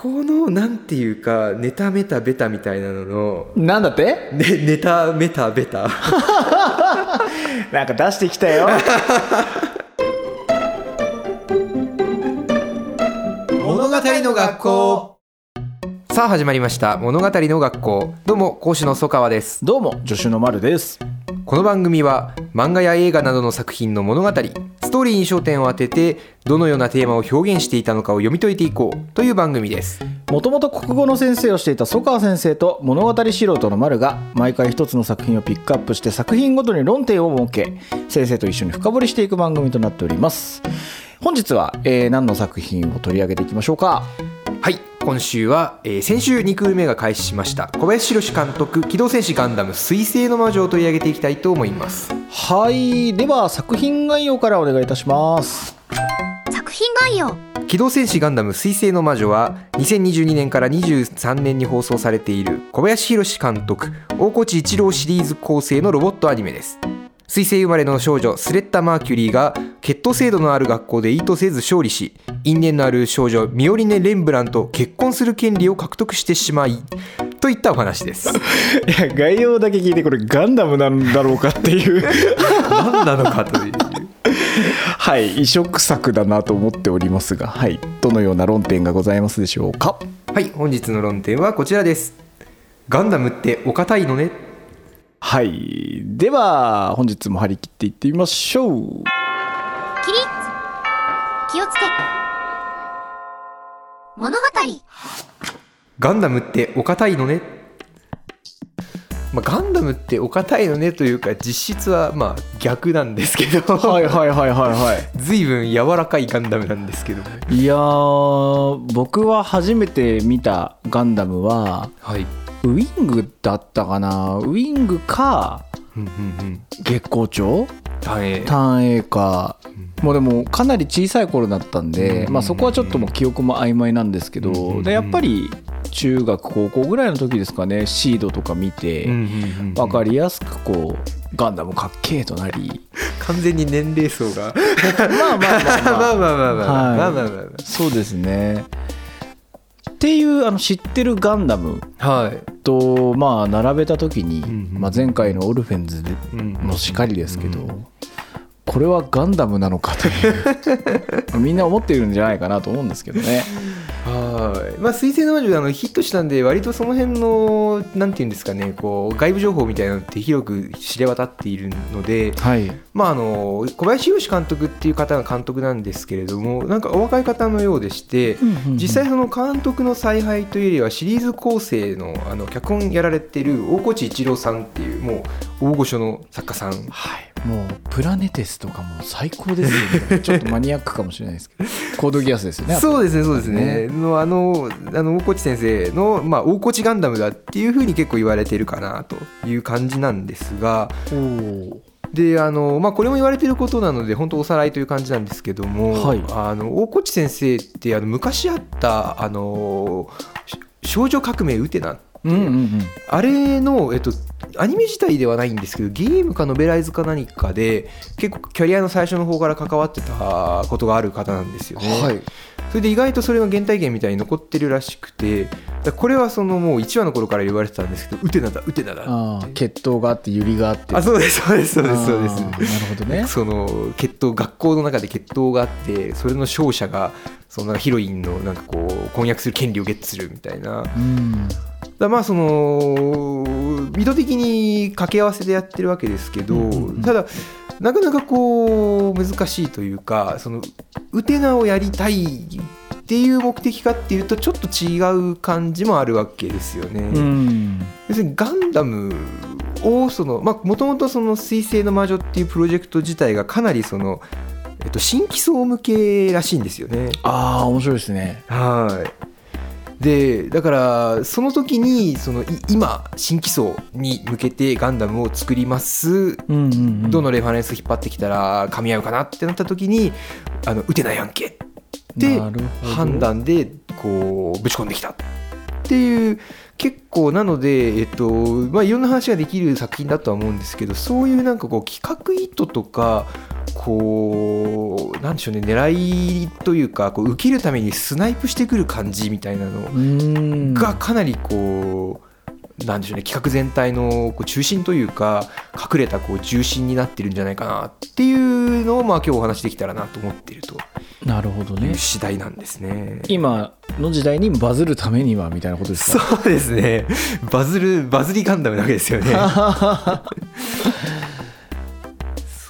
このなんていうかネタメタベタみたいなのの、なんだって？ね、ネタメタベタ。なんか出してきたよ。物語の学校。さあ始まりました。物語の学校。どうも講師の曽川です。どうも助手の丸です。この番組は漫画や映画などの作品の物語ストーリーに焦点を当ててどのようなテーマを表現していたのかを読み解いていこうという番組です。もともと国語の先生をしていた曽川先生と物語素人の丸が毎回一つの作品をピックアップして作品ごとに論点を設け先生と一緒に深掘りしていく番組となっております。本日は、えー何の作品を取り上げていきましょうか？はい。今週は、えー先週2クール目が開始しました小林宏監督「機動戦士ガンダム水星の魔女」を取り上げていきたいと思います。はい。では作品概要からお願いいたします。作品概要。機動戦士ガンダム水星の魔女は2022年から23年に放送されている小林宏監督大河内一郎シリーズ構成のロボットアニメです水星生まれの少女スレッタ・マーキュリーが血統制度のある学校で意図せず勝利し因縁のある少女ミオリネ・レンブランと結婚する権利を獲得してしまいといったお話です。いや概要だけ聞いてこれガンダムなんだろうかっていう。何なのかという。はい異色作だなと思っておりますがはいどのような論点がございますでしょうか？はい本日の論点はこちらです。ガンダムってお堅いのね？はい。では本日も張り切っていってみましょう。起立。気をつけ。物語。ガンダムってお堅いのね、まあ、ガンダムってお堅いのねというか実質はまあ逆なんですけど、はいはいはいはいはい。随分柔らかいガンダムなんですけどいやー僕は初めて見たガンダムははいウィングだったかな？ウィングかうんうんうん。月光町？大変ターン A かもうでもかなり小さい頃だったんで、うん。まあ、そこはちょっともう記憶も曖昧なんですけど、うんでやっぱり中学高校ぐらいの時ですかねシードとか見て、うんうんうん分かりやすくこうガンダムかっけえとなり。完全に年齢層が。まあまあまあまあ。まあまあまあまあ。はい。まあまあまそうですねっていうあの知ってるガンダムあはい。とまあ並べた時に、うんうん。まあ、前回のオルフェンズのしかりですけど、うんこれはガンダムなのかという。みんな思っているんじゃないかなと思うんですけどね。はい。まあ水星の魔女あのヒットしたんで割とその辺のなんていうんですかねこう外部情報みたいなのって広く知れ渡っているのではい。まああの小林宏監督っていう方が監督なんですけれどもなんかお若い方のようでして実際その監督の采配というよりはシリーズ構成のあの脚本やられてる大河内一郎さんっていうもう大御所の作家さん。はい、もうプラネテスとかも最高ですよね。ちょっとマニアックかもしれないですけど。コードギアスですよねそうですねそうですね。ね。のあのあの大河内先生の、まあ、大河内ガンダムだっていうふうに結構言われてるかなという感じなんですが。であの、まあ、これも言われてることなので本当おさらいという感じなんですけども、はい。あの大河内先生ってあの昔あったあのし少女革命ウテナうんうんうん。あれの、えっと、アニメ自体ではないんですけどゲームかノベライズか何かで結構キャリアの最初の方から関わってたことがある方なんですよね。はい。それで意外とそれが原体験みたいに残ってるらしくてこれはそのもう1話の頃から言われてたんですけどウテナだウテナだ血統があって指があって。あそうですそうですそうですそうです。なるほどね。その血統学校の中で血統があってそれの勝者がそのヒロインのなんかこう婚約する権利をゲットするみたいな。うん。らまあその意図的に掛け合わせでやってるわけですけど、ただなかなかこう難しいというかそのウテナをやりたいっていう目的かっていうとちょっと違う感じもあるわけですよね。うん要するにガンダムをそのもともとその「水星の魔女」っていうプロジェクト自体がかなりその、えっと、新規層向けらしいんですよね。ああ面白いですねはいでだからその時にそのい今新規層に向けてガンダムを作りますうんうんうん。どのレファレンス引っ張ってきたら噛み合うかなってなった時にあの打てないやんけって判断でこうぶち込んできたっていう結構なので、えっとまあ、いろんな話ができる作品だとは思うんですけどそういうなんかこう企画意図とかここうなんでしょうね狙いというかこう受けるためにスナイプしてくる感じみたいなのうん。がかなりこうなんでしょうね企画全体のこう中心というか隠れたこう重心になってるんじゃないかなっていうのをまあ今日お話しできたらなと思っているとなるほどね次第なんですね。今の時代にバズるためにはみたいなことですか？そうですねバズるバズりガンダムなわけですよね。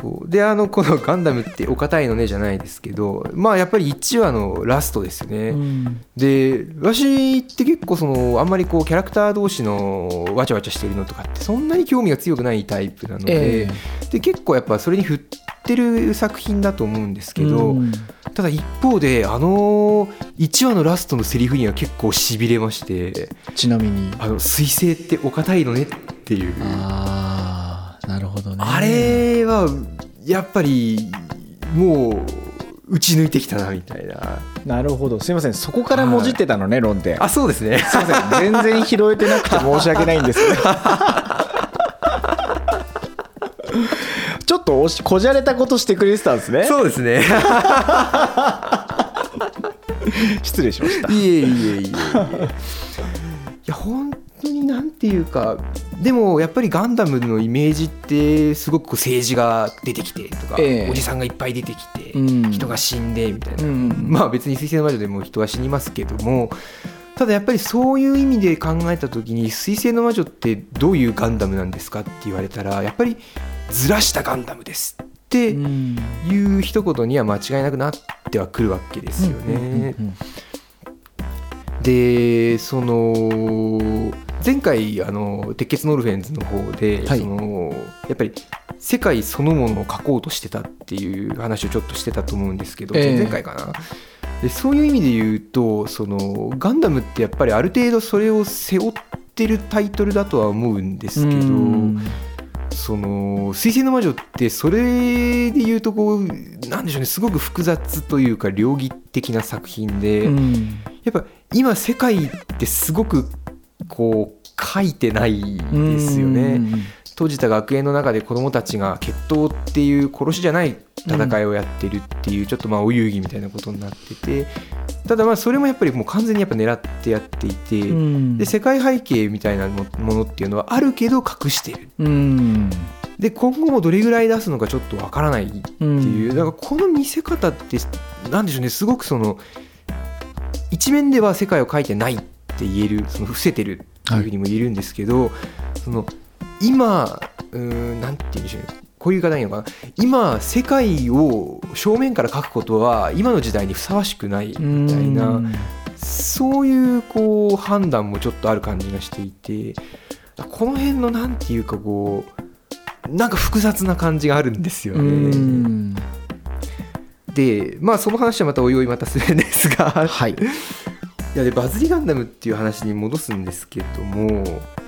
そう。であのこの ガンダムってお堅いのねじゃないですけどまあやっぱり1話のラストですよね。うん。で私って結構そのあんまりこうキャラクター同士のわちゃわちゃしてるのとかってそんなに興味が強くないタイプなので,、えで結構やっぱそれに振ってる作品だと思うんですけど、うん。ただ一方であの1話のラストのセリフには結構しびれましてちなみに「あの彗星ってお堅いのね」っていう。ああなるほどね。あれはやっぱりもう打ち抜いてきたなみたいな。なるほど。すいません。そこからもじってたのね、論点。あそうですね。すいません。全然拾えてなくて申し訳ないんですけど。ちょっとおしこじゃれたことしてくれてたんですね。そうですね。失礼しました。いえいえいえいえ。いや本当になんていうかでもやっぱりガンダムのイメージってすごく政治が出てきてとか、ええ。おじさんがいっぱい出てきて、うん。人が死んでみたいな、うんまあ別に「水星の魔女」でも人は死にますけどもただやっぱりそういう意味で考えた時に「水星の魔女」ってどういうガンダムなんですかって言われたらやっぱりずらしたガンダムですってうん。いう一言には間違いなくなってはくるわけですよね。うんでその前回あの鉄血のオルフェンズの方で、はい。そのやっぱり世界そのものを書こうとしてたっていう話をちょっとしてたと思うんですけど、ええ。前々回かな。でそういう意味で言うとそのガンダムってやっぱりある程度それを背負ってるタイトルだとは思うんですけど、うんその水星の魔女ってそれで言うとこうなんでしょうねすごく複雑というか両義的な作品で、うんやっぱ今世界ってすごくこう書いてないですよね。閉じた学園の中で子供たちが決闘っていう殺しじゃない戦いをやってるっていうちょっとまあお遊戯みたいなことになっててただまあそれもやっぱりもう完全にやっぱ狙ってやっていて、うん。で世界背景みたいなもものっていうのはあるけど隠してる。うん。で今後もどれぐらい出すのかちょっとわからないっていう、だからこの見せ方ってなんでしょうね。すごくその一面では世界を描いてないって言えるその伏せてるっていうふうにも言えるんですけど、その今うーんなんて言うんでしょうねこういう言い方がいいのかな。今世界を正面から描くことは今の時代にふさわしくないみたいなそういうこう判断もちょっとある感じがしていてこの辺のなんていうかこうなんか複雑な感じがあるんですようね。ん。でまあその話はまたおいおいまたするんですが。はい。いやでバズりガンダムっていう話に戻すんですけどもい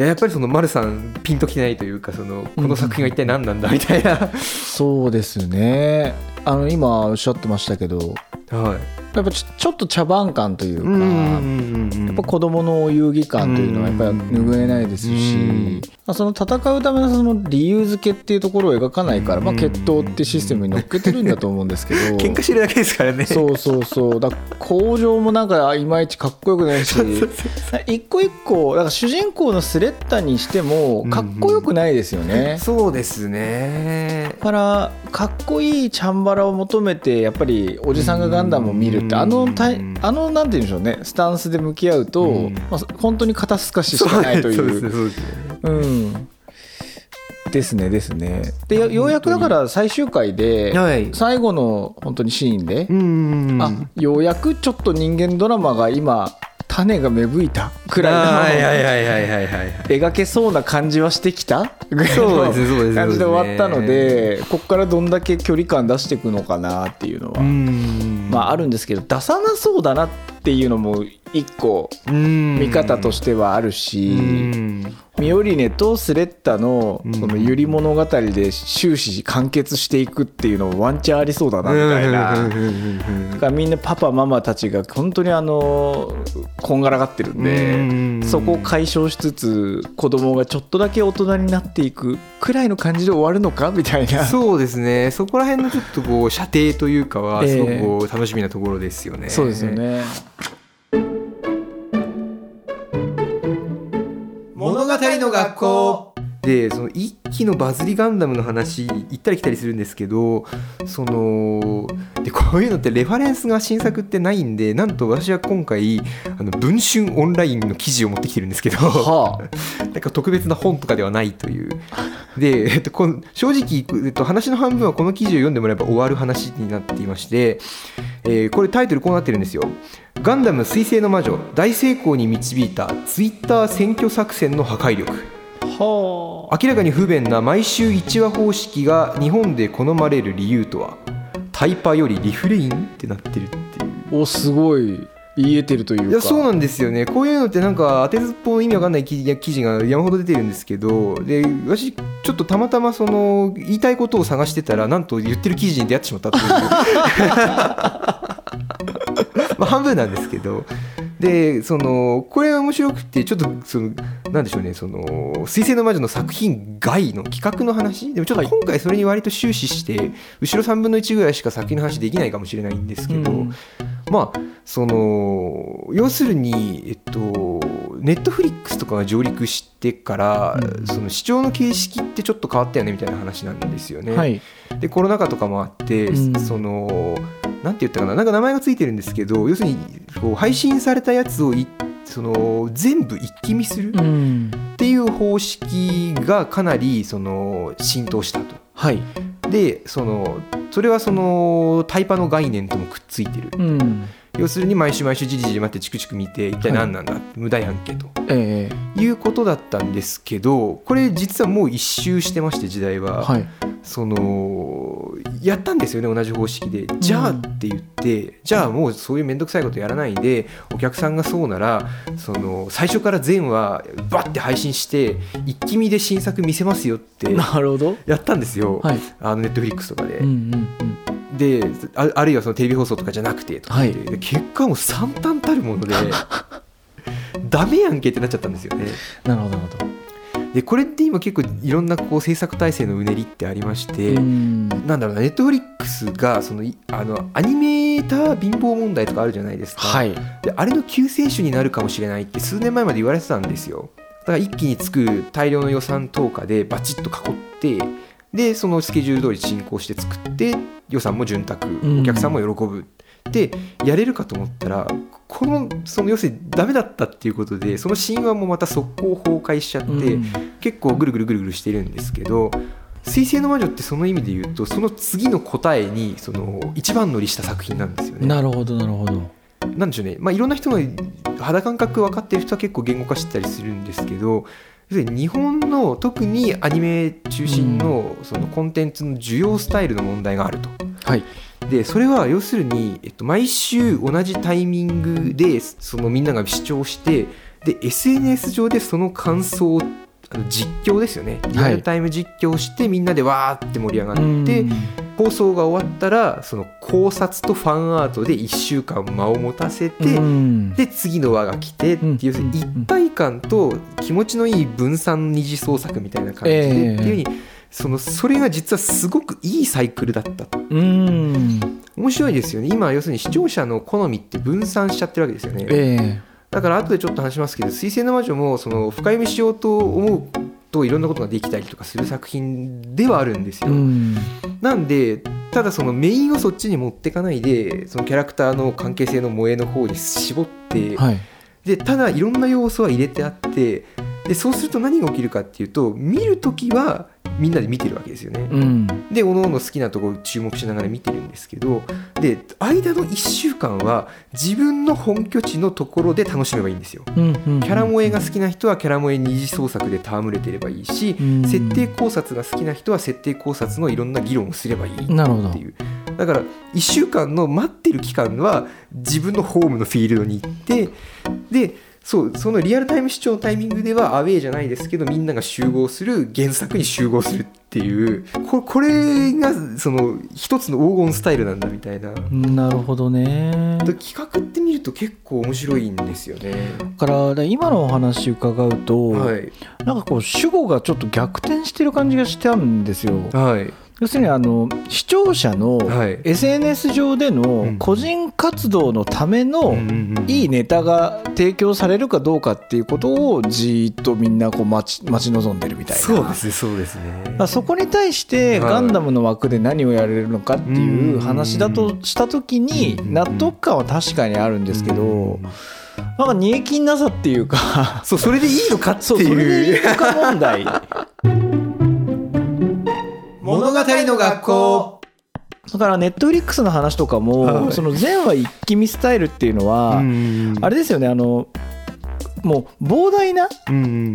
ややっぱりその丸さんピンときてないというかそのこの作品は一体何なんだみたいな、そうですね。あの今おっしゃってましたけどはいやっぱちょっと茶番感というか、うんうんうんうん。やっぱ子供の遊戯感というのはやっぱり拭えないですし、その戦うためのその理由付けっていうところを描かないから、まあ、うん決闘ってシステムに乗っけてるんだと思うんですけど 喧嘩してるだけですからね。そうそうそう。だ工場もなんかいまいちかっこよくないし 一個一個だから主人公のスレッタにしてもかっこよくないですよね。そうですね。だからかっこいいチャンバラを求めてやっぱりおじさんがガンダムを見るってあのたいうんあのなんて言うんでしょうね。スタンスで向き合うと、うん。まあ、本当に肩透かししかないといそうですうねですね。うん。でよようやくだから最終回ではい。最後の本当にシーンでう、ん。あようやくちょっと人間ドラマが今種が芽吹いたくらいの、はいはいはいはいはいはい。描けそうな感じはしてきた？ぐらいの感じで終わったのでここからどんだけ距離感出していくのかなっていうのは、ん。まああるんですけど出さなそうだなっていうのも一個見見方としてはあるし、うんミオリネとスレッタのうん。そのユリ物語で終始完結していくっていうのもワンチャンありそうだなみたいな。だからみんなパパママたちが本当にあのこんがらがってるんで、うん。そこを解消しつつ子供がちょっとだけ大人になっていくくらいの感じで終わるのかみたいな。そうですね。そこら辺のちょっとこう射程というかはええ。すごく楽しみなところですよね。そうですよねりの学校。でその一期のバズりガンダムの話行ったり来たりするんですけどそのでこういうのってレファレンスが新作ってないんでなんと私は今回あの文春オンラインの記事を持ってきてるんですけどは なんか特別な本とかではないという。で、えっと、この正直、えっと、話の半分はこの記事を読んでもらえば終わる話になっていまして、えーこれタイトルこうなってるんですよ。ガンダム彗星の魔女大成功に導いたツイッター選挙作戦の破壊力明らかに不便な毎週1話方式が日本で好まれる理由とは？タイパよりリフレインってなってるっていう。あおすごい。言えてるというか。いやそうなんですよね。こういうのってなんか当てずっぽうの意味わかんない記事が山ほど出てるんですけどで私ちょっとたまたまその言いたいことを探してたらなんと言ってる記事に出会ってしまったというまあ半分なんですけどでそのこれが面白くてちょっとそのなんでしょうねその「水星の魔女」の作品外の企画の話？でもちょっと今回それに割と終始して後ろ3分の1ぐらいしか作品の話できないかもしれないんですけど、うん。まあその要するにえっとネットフリックスとかが上陸してから、うん。その視聴の形式ってちょっと変わったよねみたいな話なんですよね。はい。でコロナ禍とかもあって、うん。そのなんて言ったかな？なんか名前がついてるんですけど要するにこう配信されたやつをいその全部一気見するうんっていう方式がかなりその浸透したと。はいでそのそれはそのタイパの概念ともくっついてる。うん要するに毎週毎週じりじり待ってチクチク見て一体何なんだ、無駄やんけと。ええいうことだったんですけどこれ実はもう一周してまして時代は、はい。そのやったんですよね同じ方式で。じゃあって言って、じゃあもうそういう面倒くさいことやらないでお客さんがそうならその最初から全話バッて配信して一気見で新作見せますよってなるほど。やったんですよ、はい。あのネットフリックスとかで。うんうんでああるいはそのテレビ放送とかじゃなくてとかって、はい。で結果はもう惨憺たるもので ダメやんけってなっちゃったんですよね。なるほどなるほど。でこれって今結構いろんなこう制作体制のうねりってありまして、うん。なんだろうなネットフリックスがそのいあのアニメーター貧乏問題とかあるじゃないですか、はい。であれの救世主になるかもしれないって数年前まで言われてたんですよ。だから一気に作る大量の予算投下でバチッと囲ってでそのスケジュール通り進行して作って予算も潤沢ん。お客さんも喜ぶ。でやれるかと思ったらこのその要するにダメだったっていうことでその神話もまた速攻崩壊しちゃって、うん。結構ぐるぐるぐるぐるしてるんですけど「水星の魔女」ってその意味で言うとその次の答えにその一番乗りした作品なんですよね。なるほどなるほど。なんでしょうね、まあ、いろんな人が肌感覚分かってる人は結構言語化してたりするんですけど日本の特にアニメ中心のそのコンテンツの需要スタイルの問題があると。はいでそれは要するに、えっと、毎週同じタイミングでそのみんなが視聴してで SNS 上でその感想をあの実況ですよね。リアルタイム実況して、みんなでわーって盛り上がって、放送が終わったらその考察とファンアートで1週間間を持たせて、うん。で次の輪が来てっていう、一体感と気持ちのいい分散二次創作みたいな感じで、ええっていうふうにそのそれが実はすごくいいサイクルだった。うん。面白いですよね。今要するに視聴者の好みって分散しちゃってるわけですよね。えだから後でちょっと話しますけど「水星の魔女」もその深読みしようと思うといろんなことができたりとかする作品ではあるんですよ、えうん。なんでただそのメインをそっちに持ってかないでそのキャラクターの関係性の萌えの方に絞って、はい。でただいろんな要素は入れてあってでそうすると何が起きるかっていうと見るときはみんなで見てるわけですよね。うん。でおのおの好きなところを注目しながら見てるんですけどで間の1週間は自分の本拠地のところで楽しめばいいんですよ。うんうんキャラ萌えが好きな人はキャラ萌え二次創作で戯れてればいいし、うん。設定考察が好きな人は設定考察のいろんな議論をすればいいっていう。だから1週間の待ってる期間は自分のホームのフィールドに行ってでそうそのリアルタイム視聴のタイミングではアウェーじゃないですけどみんなが集合する原作に集合するっていうここれがその一つの黄金スタイルなんだみたいな。なるほどね。だ企画って見ると結構面白いんですよね。だから今のお話伺うと、はい、なんかこう主語がちょっと逆転してる感じがしたんですよ。はい、要するにあの視聴者のはい。SNS 上でのん。個人活動のためのいいネタが提供されるかどうかっていうことをじーっとみんなこう待ち待ち望んでるみたいな。そうですねそうですね。そこに対してはい。ガンダムの枠で何をやれるのかっていう話だとした時にうん納得感は確かにあるんですけどなんか煮え切んなさっていうか。そうそれでいいのかってそうそれでいいのか問題物語の学校。だからネットフリックスの話とかも、はい。その全話一気見スタイルっていうのは、あれですよねあのもう膨大な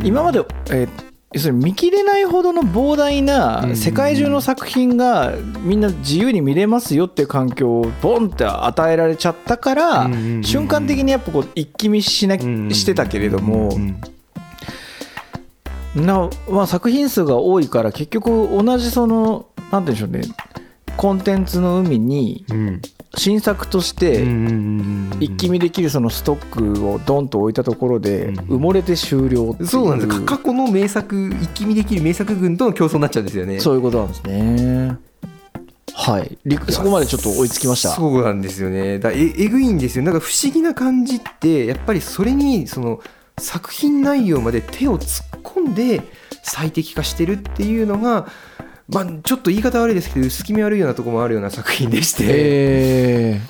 今まで、えー要するに見切れないほどの膨大うん。な世界中の作品がみんな自由に見れますよっていう環境をボンって与えられちゃったから瞬間的にやっぱこう一気見しなしてたけれどもな、まあ、作品数が多いから結局同じそのなんて言うんでしょうね。コンテンツの海に新作として一気見できるそのストックをドンと置いたところでうん。埋もれて終了そうなんです。過去の名作一気見できる名作群との競争になっちゃうんですよね。そういうことなんですね。はい。りそこまでちょっと追いつきました？そうなんですよね。だええぐいんですよ。なんか不思議な感じってやっぱりそれにその作品内容まで手を突っ込んで最適化してるっていうのがまあちょっと言い方悪いですけど薄気味悪いようなところもあるような作品でして、え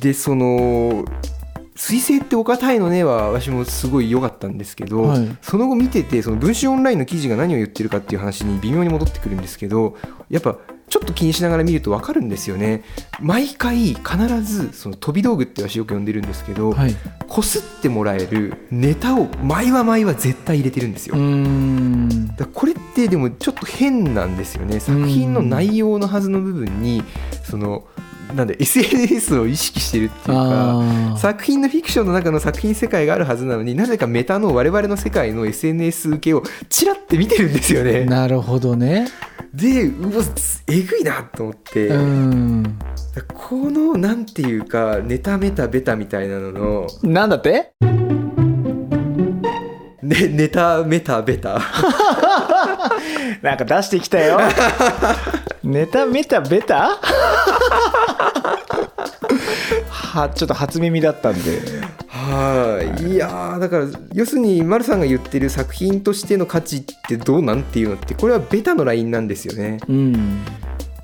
でその「水星ってお堅いのね」は私もすごい良かったんですけど、はい。その後見ててその文春オンラインの記事が何を言ってるかっていう話に微妙に戻ってくるんですけどやっぱちょっと気にしながら見ると分かるんですよね。毎回必ずその飛び道具って私よく呼んでるんですけど、ー、はい。こすってもらえるネタを毎は毎は絶対入れてるんですよ、だこれってでもちょっと変なんですよね。作品の内容のはずの部分にそのなんで SNS を意識してるっていうか作品のフィクションの中の作品世界があるはずなのになぜかメタの我々の世界の SNS 受けをチラって見てるんですよね。なるほどね。でうわえぐいなと思って、うん。このなんていうかネタメタベタみたいなのの、なんだって？ね、ネタメタベタ なんか出してきたよ。ネタメタベタ？はちょっと初耳だったんで。はい。い。やーだから要するに丸さんが言ってる作品としての価値ってどうなんていうのってこれはベタのラインなんですよね。うん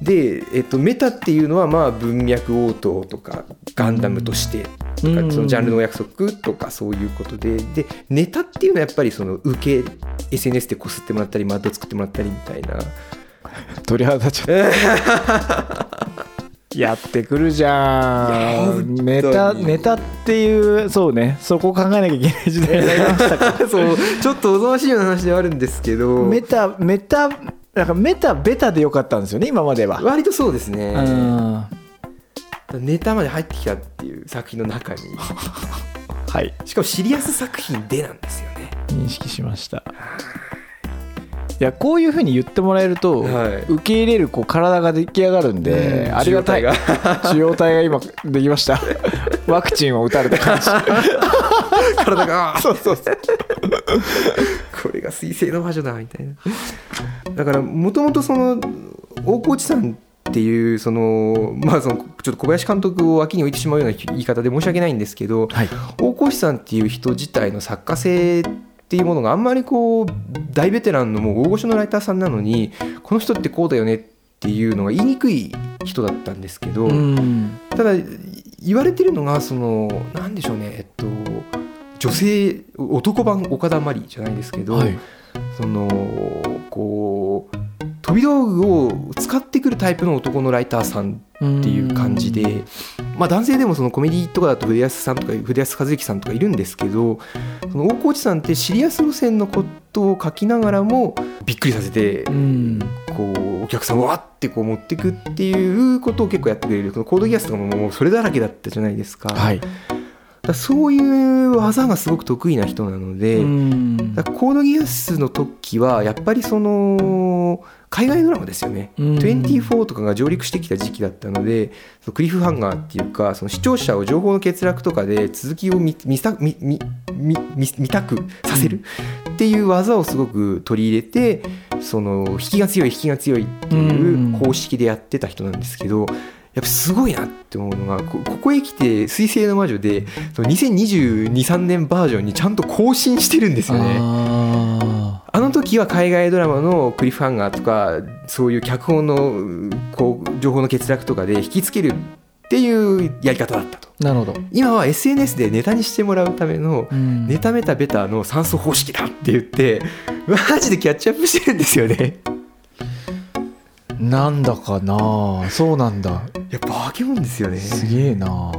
で、えっと、メタっていうのはまあ文脈応答とかガンダムとしてとか、うん。そのジャンルのお約束とかそういうことで。でネタっていうのはやっぱりその受け SNS でこすってもらったりマッド作ってもらったりみたいな。鳥肌立っちゃった。やってくるじゃん。ネタネタっていうそうね。そこを考えなきゃいけない時代になりましたか そう。ちょっとおぞましいような話ではあるんですけど。メタメタなんかメタベタでよかったんですよね今までは、割とそうですね。うん。ネタまで入ってきたっていう作品の中に。はい。しかもシリアス作品でなんですよね。認識しました。いやこういうふうに言ってもらえると、はい。受け入れるこう体が出来上がるんで、うん。ありがたい。受容体 受容体が今できました。ワクチンを打たれた感じ。体がそうそうそう これが水星の魔女だみたいな。だからもともとその大河内さんっていうそのまあそのちょっと小林監督を脇に置いてしまうような言い方で申し訳ないんですけど、はい。大河内さんっていう人自体の作家性っていうものがあんまりこう大ベテランのもう大御所のライターさんなのにこの人ってこうだよねっていうのが言いにくい人だったんですけど、うん。ただ言われてるのがそのなんでしょうねえっと女性男版岡田真理じゃないですけど、はい。そのこう飛び道具を使ってくるタイプの男のライターさんっていう感じで、まあ、男性でもそのコメディとかだと筆安さんとか筆安和之さんとかいるんですけどその大河内さんってシリアス路線のことを書きながらもびっくりさせてうん。こうお客さんをわってこう持ってくっていうことを結構やってくれるこのコードギアスとかももうそれだらけだったじゃないですか。はいだらそういう技がすごく得意な人なので、うん。だコードギアスの時はやっぱりその海外ドラマですよね、うん。24とかが上陸してきた時期だったのでそのクリフハンガーっていうかその視聴者を情報の欠落とかで続きを見見た見見見たくさせるっていう技をすごく取り入れてその引きが強い引きが強いっていう方式でやってた人なんですけど。やっぱすごいなって思うのがこここへ来て「水星の魔女で」その2022,3年バージョンにちゃんと更新してるんですよね。ああの時は海外ドラマのクリフハンガーとかそういう脚本のうこう情報の欠落とかで引きつけるっていうやり方だったと。ーなるほど、今は SNS でネタにしてもらうためのうん。ネタメタベタの酸素方式だって言ってマジでキャッチアップしてるんですよねなんだかなそうなんだ。いやバケモンですよね。すげえな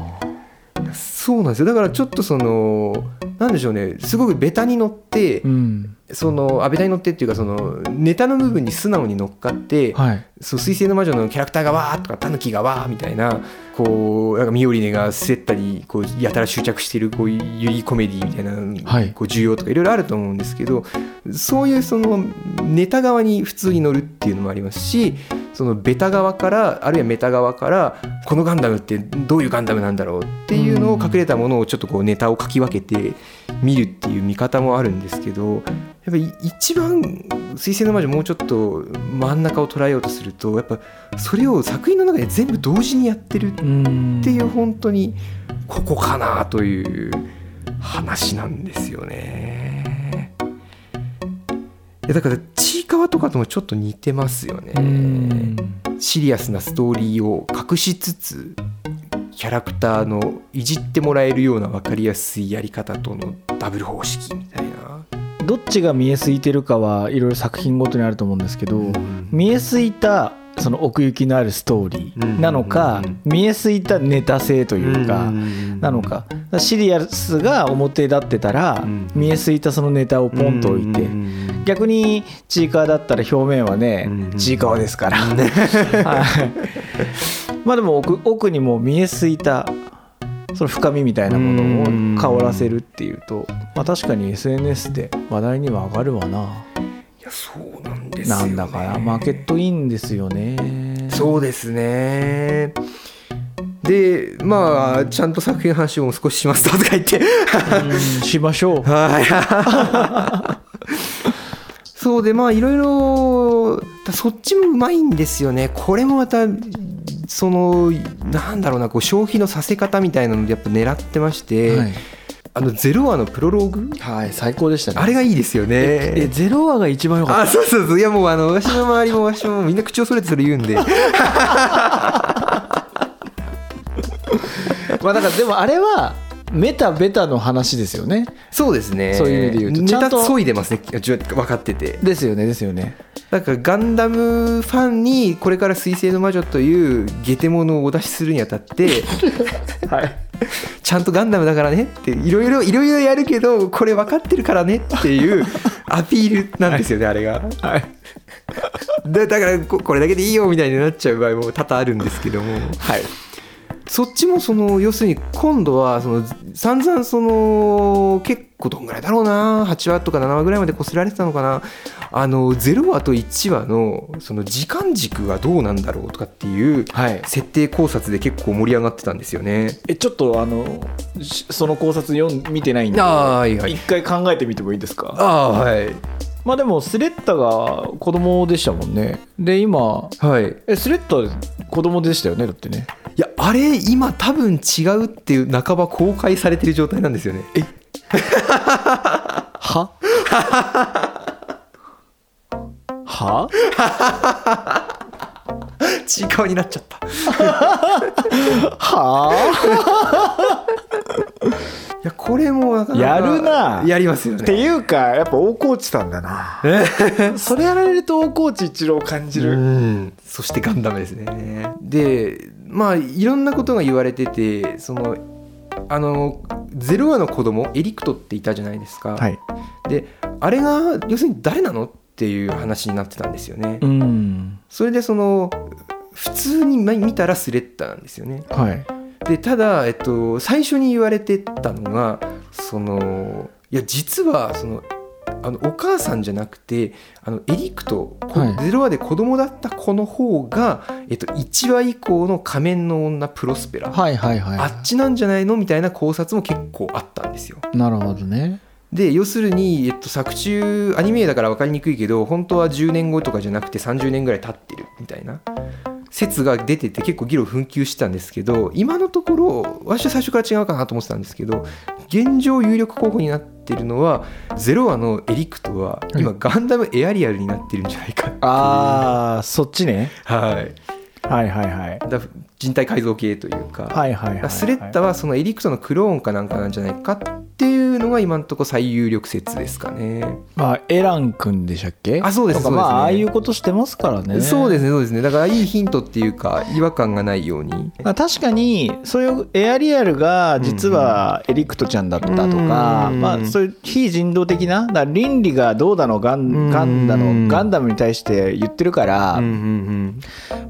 そうなんですよ。だからちょっとそのなんでしょうね。すごくベタに乗ってうん。そのあベタに乗ってっていうかそのネタの部分に素直に乗っかってはい。そう水星の魔女のキャラクターがわーとかタヌキがわーみたいなこうなんかミオリネがせったりこうやたら執着してるこういうユリコメディみたいな、はい。こう需要とかいろいろあると思うんですけどそういうそのネタ側に普通に乗るっていうのもありますしそのベタ側からあるいはメタ側からこのガンダムってどういうガンダムなんだろうっていうのを隠れたものをちょっとこうネタを書き分けて見るっていう見方もあるんですけどやっぱり一番「水星の魔女」もうちょっと真ん中を捉えようとするとやっぱそれを作品の中で全部同時にやってるっうんていう本当にここかなという話なんですよね。いやだからちいかわとかともちょっと似てますよね。うんシリアスなストーリーを隠しつつキャラクターのいじってもらえるような分かりやすいやり方とのダブル方式みたいな。どっちが見えすいてるかはいろいろ作品ごとにあると思うんですけど、見えすいたその奥行きのあるストーリーなのか、見えすいたネタ性というか、なのか。シリアスが表立ってたら、うん。見えすいたそのネタをポンと置いて、逆にちいかわだったら表面はね、うんちいかわですから、はい、まあでも奥奥にも見えすいたその深みみたいなものを香らせるっていうと、まあ、確かに SNS で話題には上がるわな、いやそうなんですよ、ね。なんだからマーケットいいんですよねそうですね。でまあちゃんと作品の話も少ししますとか言ってうんしましょう はい。そうでまあいろいろそっちもうまいんですよね。これもまたそのなんだろうなこう消費のさせ方みたいなのでやっぱ狙ってまして、はい、あのゼロ話のプロローグ？はい、最高でしたね。あれがいいですよえね。ゼロ話が一番良かった。あそうそうそう。いやもうあの私の周りも私もみんな口をそれてそれ言うんで。まあだからでもあれはメタベタの話ですよね。そうですね。そういう意味で言うと。ちゃんとそいでますね。分かってて。ですよねですよねだからガンダムファンにこれから「水星の魔女」というゲテモノをお出しするにあたって はい。ちゃんとガンダムだからねっていろいろいろいろやるけどこれ分かってるからねっていう アピールなんですよね、あれが。はい。だだからここれだけでいいよみたいになっちゃう場合も多々あるんですけども。はいそっちもその要するに今度はその散々その結構どんぐらいだろうな。8話とか7話ぐらいまでこすられてたのかな。あの0話と1話のその時間軸がどうなんだろうとかっていうはい。設定考察で結構盛り上がってたんですよね。えちょっとあのしその考察読ん見てないんであーはいはい。一回考えてみてもいいですか？ああはい。まあでもスレッタが子供でしたもんね。で今はい。えスレッタ子供でしたよねだってね。いやあれ今多分違うっていう半ば公開されてる状態なんですよね。え？は？は？ちいかわになっちゃった。は？いやこれもなかなかやるな。やりますよってね。いうかやっぱ大河内さんだな。それやられると大河内一郎を感じうる、ん、そしてガンダムですね。でまあいろんなことが言われててそのあのゼロ話の子供エリクトっていたじゃないですか。はいであれが要するに誰なのっていう話になってたんですよね。うんそれでその普通に見たらスレッタなんですよね。はいでただ、えっと、最初に言われてたのがそのいや実はそのあのお母さんじゃなくてあのエリクト、こはい。ゼロ話で子供だった子の方が、えっと、1話以降の仮面の女プロスペラ、はいはいはいあっちなんじゃないのみたいな考察も結構あったんですよ。なるほどね。で要するに、えっと、作中アニメだから分かりにくいけど本当は10年後とかじゃなくて30年ぐらい経ってるみたいな説が出てて結構議論紛糾してたんですけど今のところ私は最初から違うかなと思ってたんですけど現状有力候補になってるのはゼロ話のエリクトは今ガンダムエアリアルになってるんじゃないかっていう。ああそっちね。はい。はいはいはい。だ人体改造系というか,、はいはいはいはい。スレッタはそのエリクトのクローンかなんかなんじゃないかっていうのが今のところ最有力説ですかね。まあエラン君でしたっけ？あそうですそうですね。あああいうことしてますからね。そうですねそうですね。だからいいヒントっていうか違和感がないように。まあ確かにそういうエアリアルが実はエリクトちゃんだったとか、うんまあ、そういう非人道的な倫理がどうだのガンガンだうん。のガンダムに対して言ってるから、うんうん。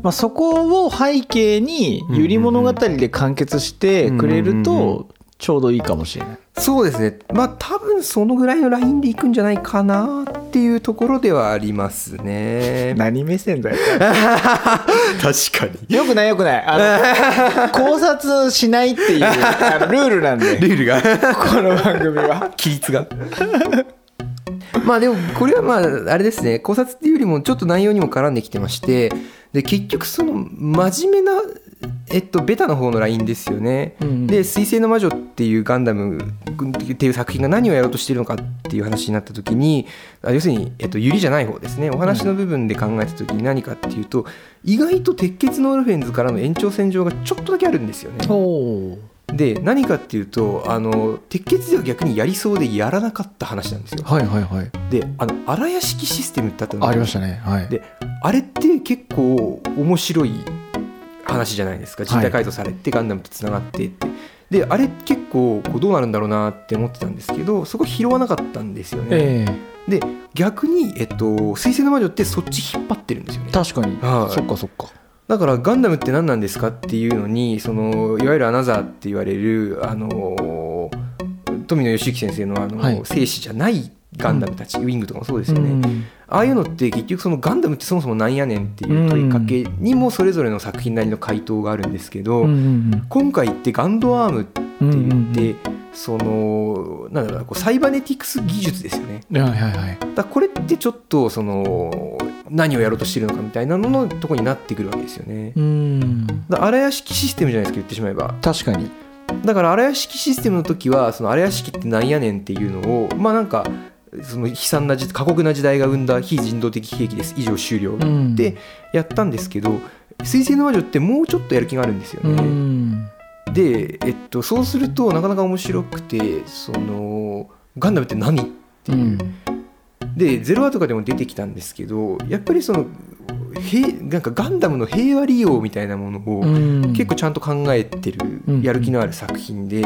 まあ、そこを背景にゆり物語で完結してくれるとちょうどいいかもしれない。そうですね。まあ多分そのぐらいのラインでいくんじゃないかなっていうところではありますね。何目線だよ。確かに。よくないよくない。あの 考察しないっていうあのルールなんで。ルールが。この番組は。規律が。まあでもこれはまああれですね。考察っていうよりもちょっと内容にも絡んできてまして。で結局その真面目なえっとベタの方のラインですよね、うんで「水星の魔女」っていうガンダムっていう作品が何をやろうとしてるのかっていう話になった時にあ要するに、えっと、ユリじゃない方ですねお話の部分で考えた時に何かっていうと意外と鉄血のオルフェンズからの延長線上がちょっとだけあるんですよね。おで何かっていうとあの鉄血では逆にやりそうでやらなかった話なんですよ。はいはいはい。であの荒屋敷システムってあったのありましたね。はい。であれって結構面白い話じゃないですか人体改造されてガンダムとつながってって、であれ結構こうどうなるんだろうなって思ってたんですけどそこ拾わなかったんですよね。ええで逆に、えっと「水星の魔女」ってそっち引っ張ってるんですよね。確かに。はいそっかそっか。だからガンダムって何なんですかっていうのにそのいわゆるアナザーって言われるあの富野義行先生のあの、はい生死じゃないガンダムたち、ウィングとかもそうですよね、うんああいうのって結局そのガンダムってそもそもなんやねんっていう問いかけにもそれぞれの作品なりの回答があるんですけど、今回ってガンドアームってうん言って、そのなんだろうなこうサイバネティクス技術ですよね。はいはいはい。だこれってちょっとその何をやろうとしてるのかみたいなののとこになってくるわけですよね。うん。だ荒屋敷システムじゃないですか言ってしまえば確かに。だから荒屋敷システムの時はその荒屋敷ってなんやねんっていうのをまあなんかその悲惨な時過酷な時代が生んだ非人道的兵器です。以上終了。うん。でやったんですけど「水星の魔女」ってもうちょっとやる気があるんですようね。ん。で、えっと、そうするとなかなか面白くてそのガンダムって何っていう、うん。でゼロワとかでも出てきたんですけどやっぱりその平なんかガンダムの平和利用みたいなものを、うん。結構ちゃんと考えてるうん。やる気のある作品で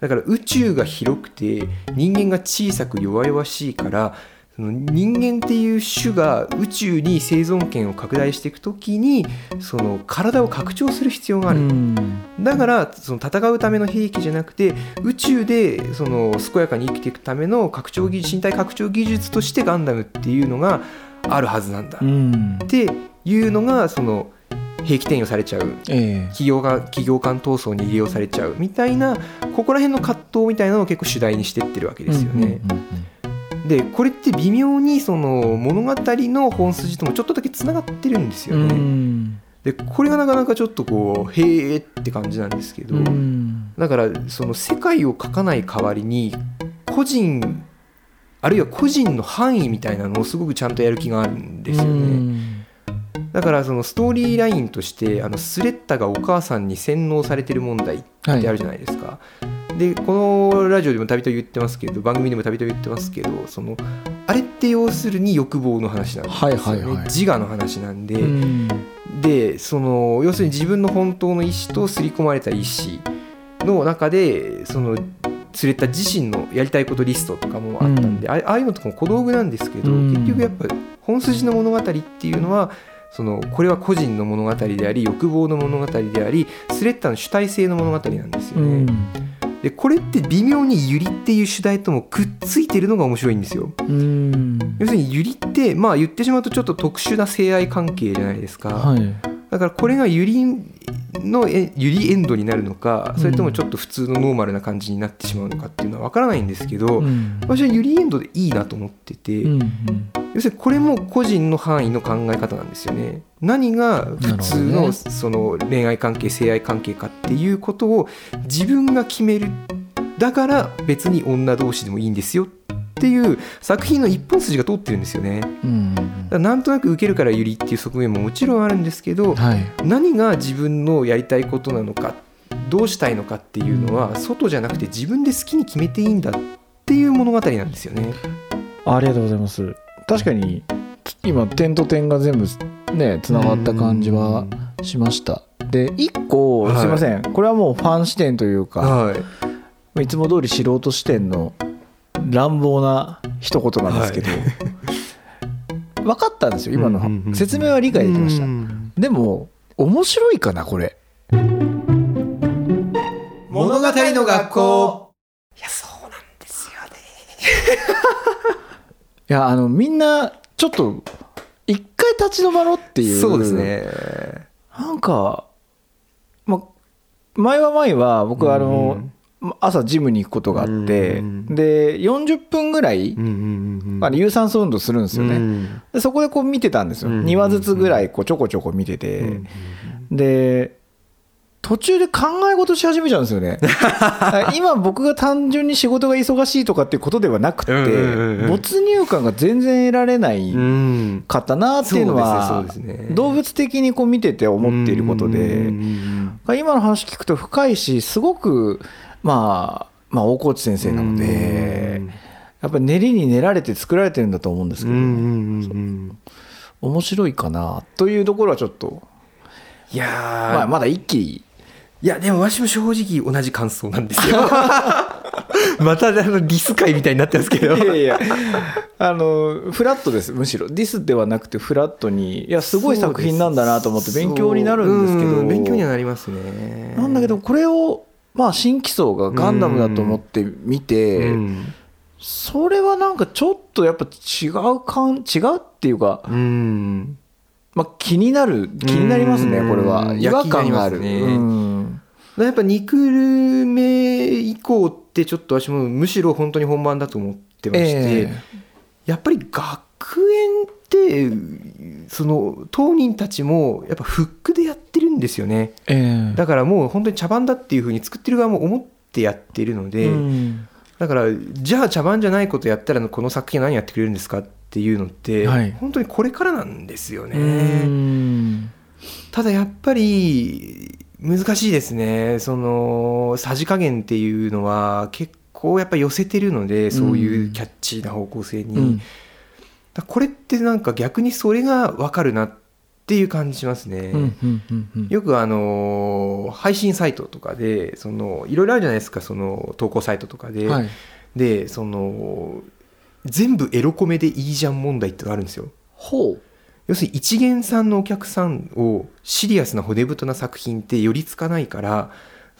だから宇宙が広くて人間が小さく弱々しいからその人間っていう種が宇宙に生存権を拡大していく時にその体を拡張する必要がある、うん。だからその戦うための兵器じゃなくて宇宙でその健やかに生きていくための拡張技身体拡張技術としてガンダムっていうのがあるはずなんだ、うっん。ていうのがその兵器転用されちゃうええ。企業が企業間闘争に利用されちゃうみたいなここら辺の葛藤みたいなのを結構主題にしてってるわけですよね。でこれって微妙にその物語の本筋ともちょっとだけつながってるんですようね。んでこれがなかなかちょっとこうへえって感じなんですけど、うんだからその世界を描かない代わりに個人あるいは個人の範囲みたいなのをすごくちゃんとやる気があるんですよね。うんだからそのストーリーラインとしてあのスレッタがお母さんに洗脳されてる問題ってあるじゃないですか。でこのラジオでもたびたび言ってますけど番組でもたびたび言ってますけどそのあれって要するに欲望の話なんですよ。ね、はいはいはい。自我の話なんで、うん。でその要するに自分の本当の意思と刷り込まれた意思の中でそのスレッタ自身のやりたいことリストとかもあったんで、あああいうのとかも小道具なんですけど、うん。結局やっぱ本筋の物語っていうのはそのこれは個人の物語であり欲望の物語でありスレッタの主体性の物語なんですよね。でこれって微妙にユリっていう主題ともくっついてるのが面白いんですよ。うん要するにユリってまあ言ってしまうとちょっと特殊な性愛関係じゃないですか。はいだからこれがユリのえユリエンドになるのかそれともちょっと普通のノーマルな感じになってしまうのかっていうのは分からないんですけど、うん。私はユリエンドでいいなと思ってて、うん要するにこれも個人の範囲の考え方なんですよね。何が普通のその恋愛関係性愛関係かっていうことを自分が決める。だから別に女同士でもいいんですよっていう作品の一本筋が通ってるんですよね。うん。らなんとなく受けるからユリっていう側面ももちろんあるんですけどはい。何が自分のやりたいことなのかどうしたいのかっていうのは外じゃなくて自分で好きに決めていいんだっていう物語なんですよね。ありがとうございます。確かに今点と点が全部ねつながった感じはしました。で一個はい。すいません。これはもうファン視点というかはい。いつも通り素人視点の乱暴な一言なんですけど、分かったんですよ今うんうんうんの説明は理解できました、うんでも面白いかなこれ。物語の学校。いやそうなんですよね。いやあのみんなちょっと一回立ち止まろうっていう。そうですね。なんか、ま、前は前は僕あの、朝ジムに行くことがあって、うんで40分ぐらい、うんうんうんうん。あの有酸素運動するんですよね、うん。でそこでこう見てたんですよ、うん2話ずつぐらいこうちょこちょこ見てて、うんで途中で考え事し始めちゃうんですよね。今僕が単純に仕事が忙しいとかっていうことではなくて、没入感が全然得られないうん。かったなっていうのは動物的にこう見てて思っていることうんでうん今の話聞くと深いしすごくまあまあ大河内先生なのでやっぱり練りに練られて作られてるんだと思うんですけど面白いかなというところはちょっと。いやー。まあまだ一気いやでもわしも正直同じ感想なんですよ。またあのリス会みたいになってますけど。いやいや。あのフラットですむしろ。ディスではなくてフラットに。いやすごい作品なんだなと思って勉強になるんですけど。勉強にはなりますね。なんだけどこれをまあ新規層がガンダムだと思って見て、うんそれはなんかちょっとやっぱ違う感違うっていうか、うん。まあ、気になる気になりますねうん。これは。違和感がある、やっぱ2クール目以降ってちょっと私もむしろ本当に本番だと思ってまして、え。やっぱり学園その当人たちもやっぱフックでやってるんですよね。ええ。えだからもう本当に茶番だっていうふうに作ってる側も思ってやってるので、うん。だからじゃあ茶番じゃないことやったらこの作品は何やってくれるんですかっていうのって、はい。本当にこれからなんですよね。うん。ただやっぱり難しいですね。そのさじ加減っていうのは結構やっぱ寄せてるのでそういうキャッチーな方向性に、うん。だからこれってなんか逆にそれが分かるなっていう感じしますね。うんうんうんうん。よくあの配信サイトとかでそのいろいろあるじゃないですかその投稿サイトとかで、はい。でその全部エロコメでいいじゃん問題ってのがあるんですよ。ほう。要するに一元さんのお客さんをシリアスな骨太な作品って寄りつかないから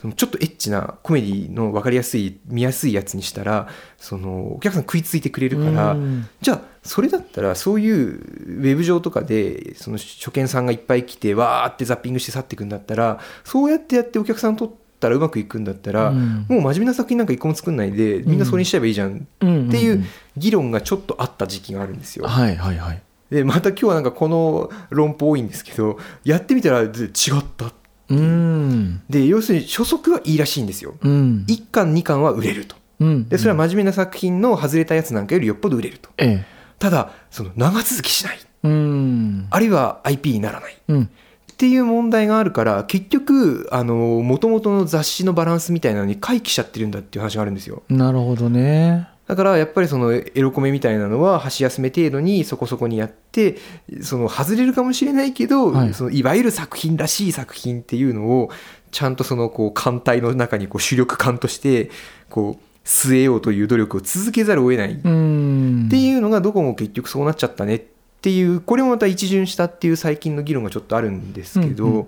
そのちょっとエッチなコメディの分かりやすい見やすいやつにしたらそのお客さん食いついてくれるから、うん。じゃあそれだったらそういうウェブ上とかでその初見さんがいっぱい来てわーってザッピングして去っていくんだったらそうやってやってお客さん取ったらうまくいくんだったら、うん。もう真面目な作品なんか一個も作んないでみんなそれにしちゃえばいいじゃんうんっていう議論がちょっとあった時期があるんですよ。はいはいはい。でまた今日はなんかこの論法多いんですけどやってみたらず違ったう。ん。で要するに初速はいいらしいんですよ。うん。1巻2巻は売れると。うん。でそれは真面目な作品の外れたやつなんかよりよっぽど売れると。ええただその長続きしない。うん。あるいは IP にならない。うん。っていう問題があるから結局あの元々の雑誌のバランスみたいなのに回帰しちゃってるんだっていう話があるんですよ。なるほどね。だからやっぱりそのエロコメみたいなのは箸休め程度にそこそこにやってその外れるかもしれないけど、はいい、そのいわゆる作品らしい作品っていうのをちゃんとそのこう艦隊の中にこう主力艦としてこう据えようという努力を続けざるを得ない。っうん。ていうのがどこも結局そうなっちゃったねっっていうこれもまた一巡したっていう最近の議論がちょっとあるんですけど、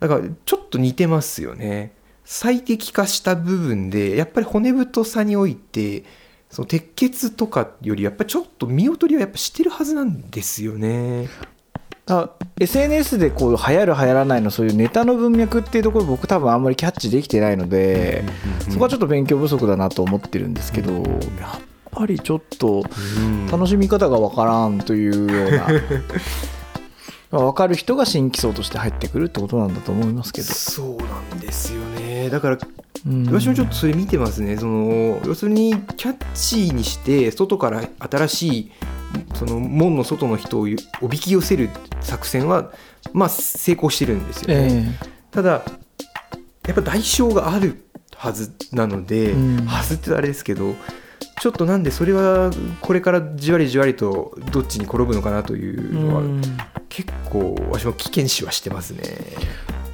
だからちょっと似てますよね。最適化した部分でやっぱり骨太さにおいてその鉄血とかよりやっぱりちょっと見劣りはやっぱしてるはずなんですよね。あ SNS でこう流行る流行らないのそういうネタの文脈っていうところ僕多分あんまりキャッチできてないので、そこはちょっと勉強不足だなと思ってるんですけど、やっぱりちょっとうん楽しみ方がわからんというようなまあ分かる人が新規層として入ってくるってことなんだと思いますけど、そうなんですよね。だからうん私もちょっとそれ見てますね。その要するにキャッチーにして外から新しいその門の外の人をおびき寄せる作戦はまあ成功してるんですよね、えただやっぱ代償があるはずなので、うん。はずってあれですけどちょっとなんでそれはこれからじわりじわりとどっちに転ぶのかなというえのはうん。結構私も危険視はしてますね。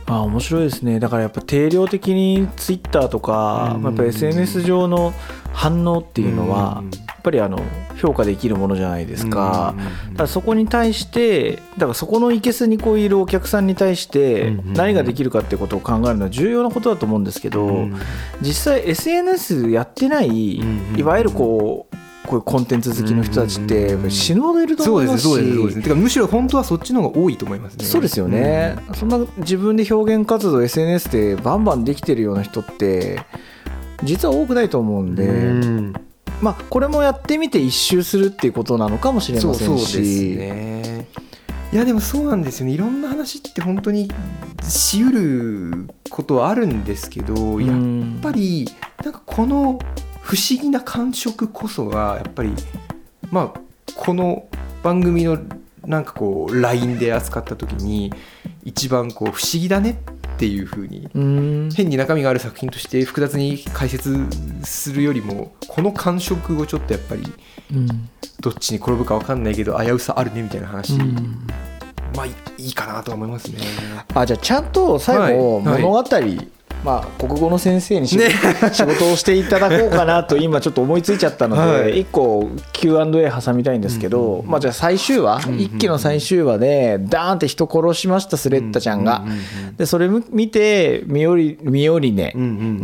あ面白いですね。だからやっぱ定量的にツイッターとか、うん。まあやっぱ SNS 上の反応っていうのは、うん。やっぱりあの評価できるものじゃないですか,、うん。だからそこに対してだからそこのいけすにこういるお客さんに対してうん何ができるかってことを考えるのは重要なことだと思うんですけど、うん。実際 SNS やってない、うん。いわゆるこうこういうコンテンツ好きの人たちってうん。死ぬほどいると思いますすし。そうですそうですてかむしろ本当はそっちの方が多いと思いますね。そうですよね、そんな自分で表現活動 SNS でバンバンできてるような人って実は多くないと思うんで、うん。まあこれもやってみて一周するっていうことなのかもしれませんし。そうですね。いやでもそうなんですよね。いろんな話って本当にしうることはあるんですけど、うやっんぱりなんかこの不思議な感触こそがやっぱりまあこの番組のなんかこう LINE で扱った時に一番こう不思議だねっていう風にうん。変に中身がある作品として複雑に解説するよりもこの感触をちょっとやっぱりうん。どっちに転ぶか分かんないけど危うさあるねみたいな話、うん。まあいいいかなとは思いますね。あじゃあちゃんと最後はいはい。物語、まあ国語の先生に仕事をしていただこうかなと今ちょっと思いついちゃったので、はい。一個 Q&A 挟みたいんですけど、まあじゃあ最終話、んうん一期の最終話でダーンって人殺しましたスレッタちゃんが、でそれ見てミオリミオリネ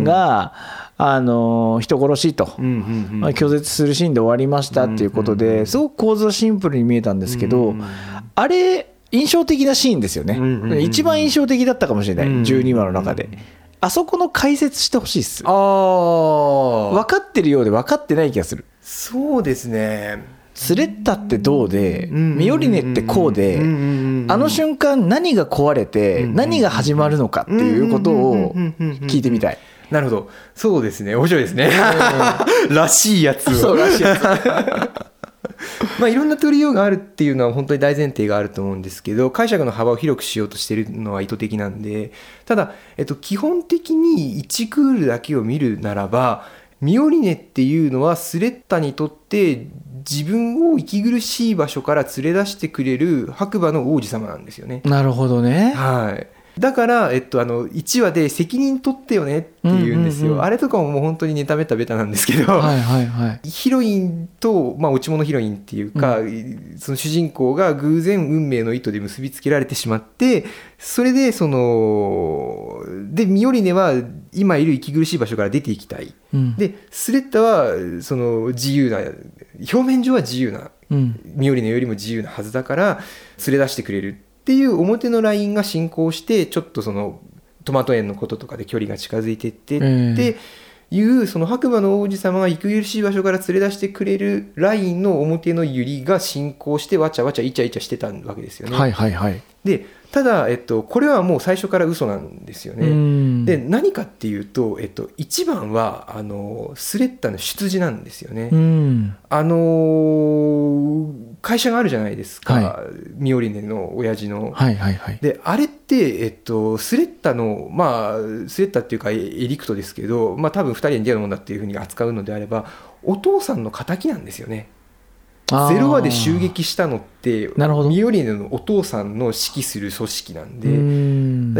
が、あの人殺しと、拒絶するシーンで終わりましたっていうことですごく構図はシンプルに見えたんですけど、あれ印象的なシーンですよね、一番印象的だったかもしれない、うんうんうん12話の中であそこの解説してほしいっすああ分かってるようで分かってない気がする。そうですね。スレッタってどうで、ミオリネってこうで、あの瞬間何が壊れて、何が始まるのかっていうことを聞いてみたい。なるほど。そうですね。面白いですね。らしいやつを。そうらしいやつ まあいろんな取りようがあるっていうのは本当に大前提があると思うんですけど解釈の幅を広くしようとしてるのは意図的なんでただ、えっと、基本的に1クールだけを見るならばミオリネっていうのはスレッタにとって自分を息苦しい場所から連れ出してくれる白馬の王子様なんですよね。なるほどね。はいだから、えっと、あの1話で責任取ってよねって言うんですよ、うんうんうんあれとかももう本当にネタベタベタなんですけど、はいはいはい。ヒロインと、まあ、落ち物ヒロインっていうか、その主人公が偶然運命の糸で結びつけられてしまってそれでそのでミオリネは今いる息苦しい場所から出ていきたい。うん、でスレッタはその自由な表面上は自由なうん、ミオリネよりも自由なはずだから連れ出してくれるっていう表のラインが進行してちょっとそのトマト園のこととかで距離が近づいていってえっていうその白馬の王子様が息苦しい場所から連れ出してくれるラインの表の揺りが進行してわちゃわちゃイチャイチャしてたわけですよね。はいはいはい。でただ、えっと、これはもう最初から嘘なんですよね。うんで何かっていうと、えっと、一番はあのスレッタの出自なんですよね。うん、あのー会社があるじゃないですか、はミオリネの親父の。はいはいはい。であれって、えっと、スレッタのまあスレッタっていうかエエリクトですけど、まあ、多分2人に似合うものだっていうふうに扱うのであればお父さんの敵なんですよね。ゼロ話で襲撃したのってなるほどミオリネのお父さんの指揮する組織なんで。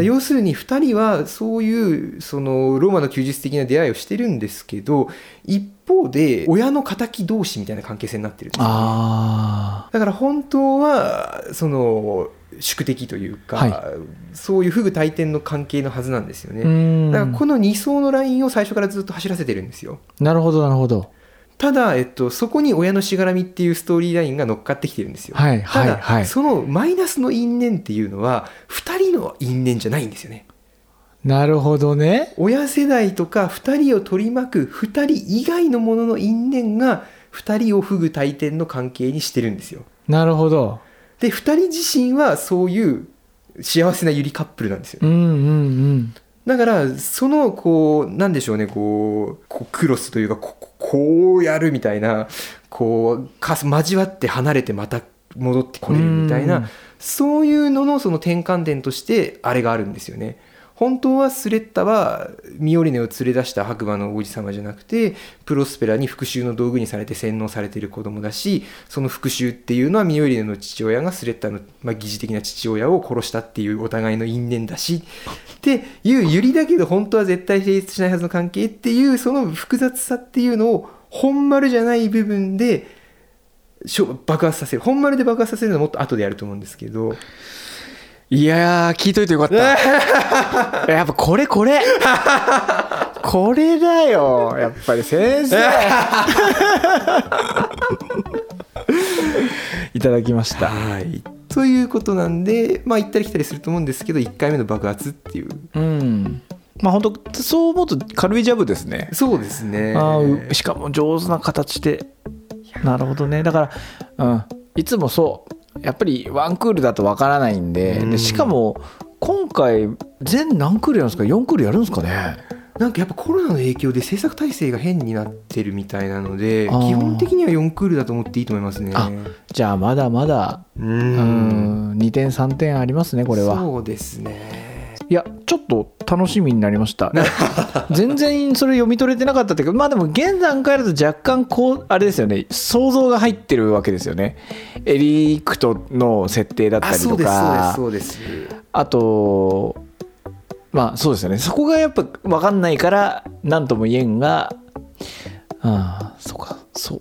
要するに2人はそういうそのローマの休日的な出会いをしてるんですけど一方で親の敵同士みたいな関係性になってるんですだから本当はその宿敵というか、はそういう不具大天の関係のはずなんですよね、ん。だからこの2層のラインを最初からずっと走らせてるんですよ。なるほどなるほどただ、えっと、そこに親のしがらみっていうストーリーラインが乗っかってきてるんですよ。はいはいはい。そのマイナスの因縁っていうのは2人の因縁じゃないんですよね。なるほどね。親世代とか2人を取り巻く2人以外のものの因縁が2人を不具大天の関係にしてるんですよ。なるほど。で2人自身はそういう幸せなゆりカップルなんですよ。うんうんうん。だからそのこうなんでしょうねこうこうクロスというかこここうやるみたいなこうか交わって離れてまた戻ってこれるみたいうんなそういうののその転換点としてあれがあるんですよね。本当はスレッタはミオリネを連れ出した白馬の王子様じゃなくてプロスペラに復讐の道具にされて洗脳されている子供だしその復讐っていうのはミオリネの父親がスレッタの、まあ、疑似的な父親を殺したっていうお互いの因縁だしっていうユリだけど本当は絶対成立しないはずの関係っていうその複雑さっていうのを本丸じゃない部分で爆発させる。本丸で爆発させるのはもっと後でやると思うんですけど。いやー聞いといてよかった。やっぱこれこれ。これだよやっぱり先生。いただきました。はい。ということなんでまあ行ったり来たりすると思うんですけど1回目の爆発っていう。うん。まあ本当そう思うと軽いジャブですね。そうですね。あしかも上手な形で。なるほどね。だから、うん、いつもそう。やっぱりワンクールだとわからないんで,、うん。でしかも今回全何クールやるんですか？4クールやるんですかね？なんかやっぱコロナの影響で制作体制が変になってるみたいなので基本的には4クールだと思っていいと思いますね。あじゃあまだまだううんん2点3点ありますねこれは。そうですねいやちょっと楽しみになりました。全然それ読み取れてなかったっていうかまあでも現段階だと若干こうあれですよね。想像が入ってるわけですよね。エリクトの設定だったりとあそうですかそうですそうです。あとまあそうですよね。そこがやっぱ分かんないから何とも言えんがああそうかそう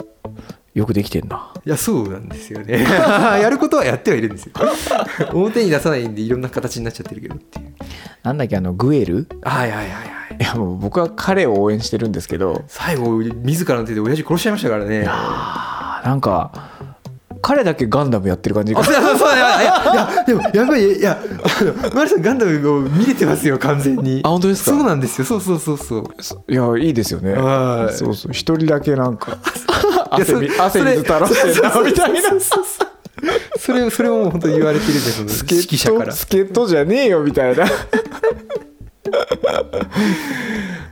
よくできてんな。いやそうなんですよね。やることはやってはいるんですよ。表に出さないんでいろんな形になっちゃってるけどっていう。なんだっけあのグエル？はいはいはいはい。いやもう僕は彼を応援してるんですけど。最後自らの手で親父殺しちゃいましたからね。なんか彼だけガンダムやってる感じがあ そうそうそういやいやいやでもやっぱりいやマリさんガンダムを見れてますよ完全に。あ本当ですか？そうなんですよ。そうそうそうそう。いやいいですよね。はい。そうそう一人だけなんかいやそ汗み汗水垂らしてんなみたいな。それそれももう本当に言われてるんでそのスケ指揮者から。スケットじゃねえよみたいな。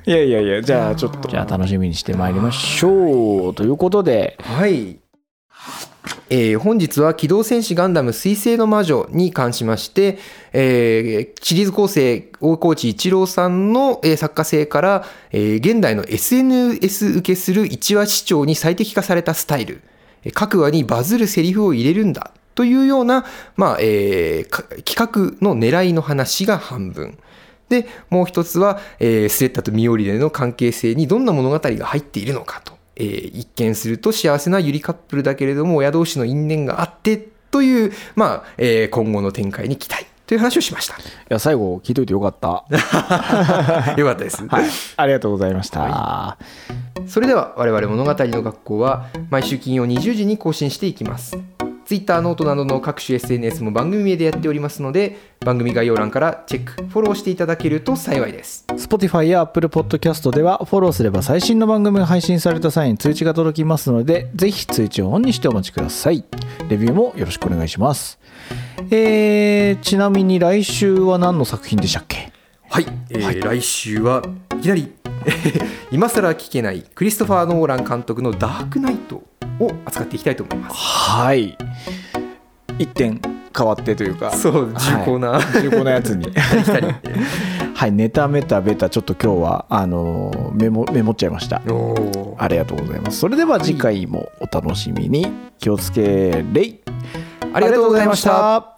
いやいやいやじゃあちょっと。じゃあ楽しみにしてまいりましょう。ということで。はい、えー本日は「機動戦士ガンダム水星の魔女」に関しまして、えーシリーズ構成大河内一郎さんの、えー作家性から、え現代の SNS 受けする一話視聴に最適化されたスタイル各話にバズるセリフを入れるんだというような、まあえ企画の狙いの話が半分。でもう一つは、えスレッタとミオリネの関係性にどんな物語が入っているのかと、えー一見すると幸せなユリカップルだけれども親同士の因縁があってという、まあえー今後の展開に期待という話をしました。いや最後聞いといてよかった よかったです。はいありがとうございました、それでは我々物語の学校は毎週金曜20時に更新していきます。Twitter、ノートなどの各種 SNS も番組名でやっておりますので番組概要欄からチェック、フォローしていただけると幸いです。Spotify や Apple Podcast ではフォローすれば最新の番組が配信された際に通知が届きますのでぜひ通知をオンにしてお待ちください。レビューもよろしくお願いします。えー、ちなみに来週は何の作品でしたっけ？はい、えー来週はいきなり 今更聞けないクリストファー・ノーラン監督の「ダークナイト」を扱っていきたいと思います。はい。一点変わってというか。そう重厚な、はい。重厚なやつに。はいネタメタベタちょっと今日はあのーメモメモっちゃいました。ありがとうございます。それでは次回もお楽しみに。気をつけレイありがとうございました。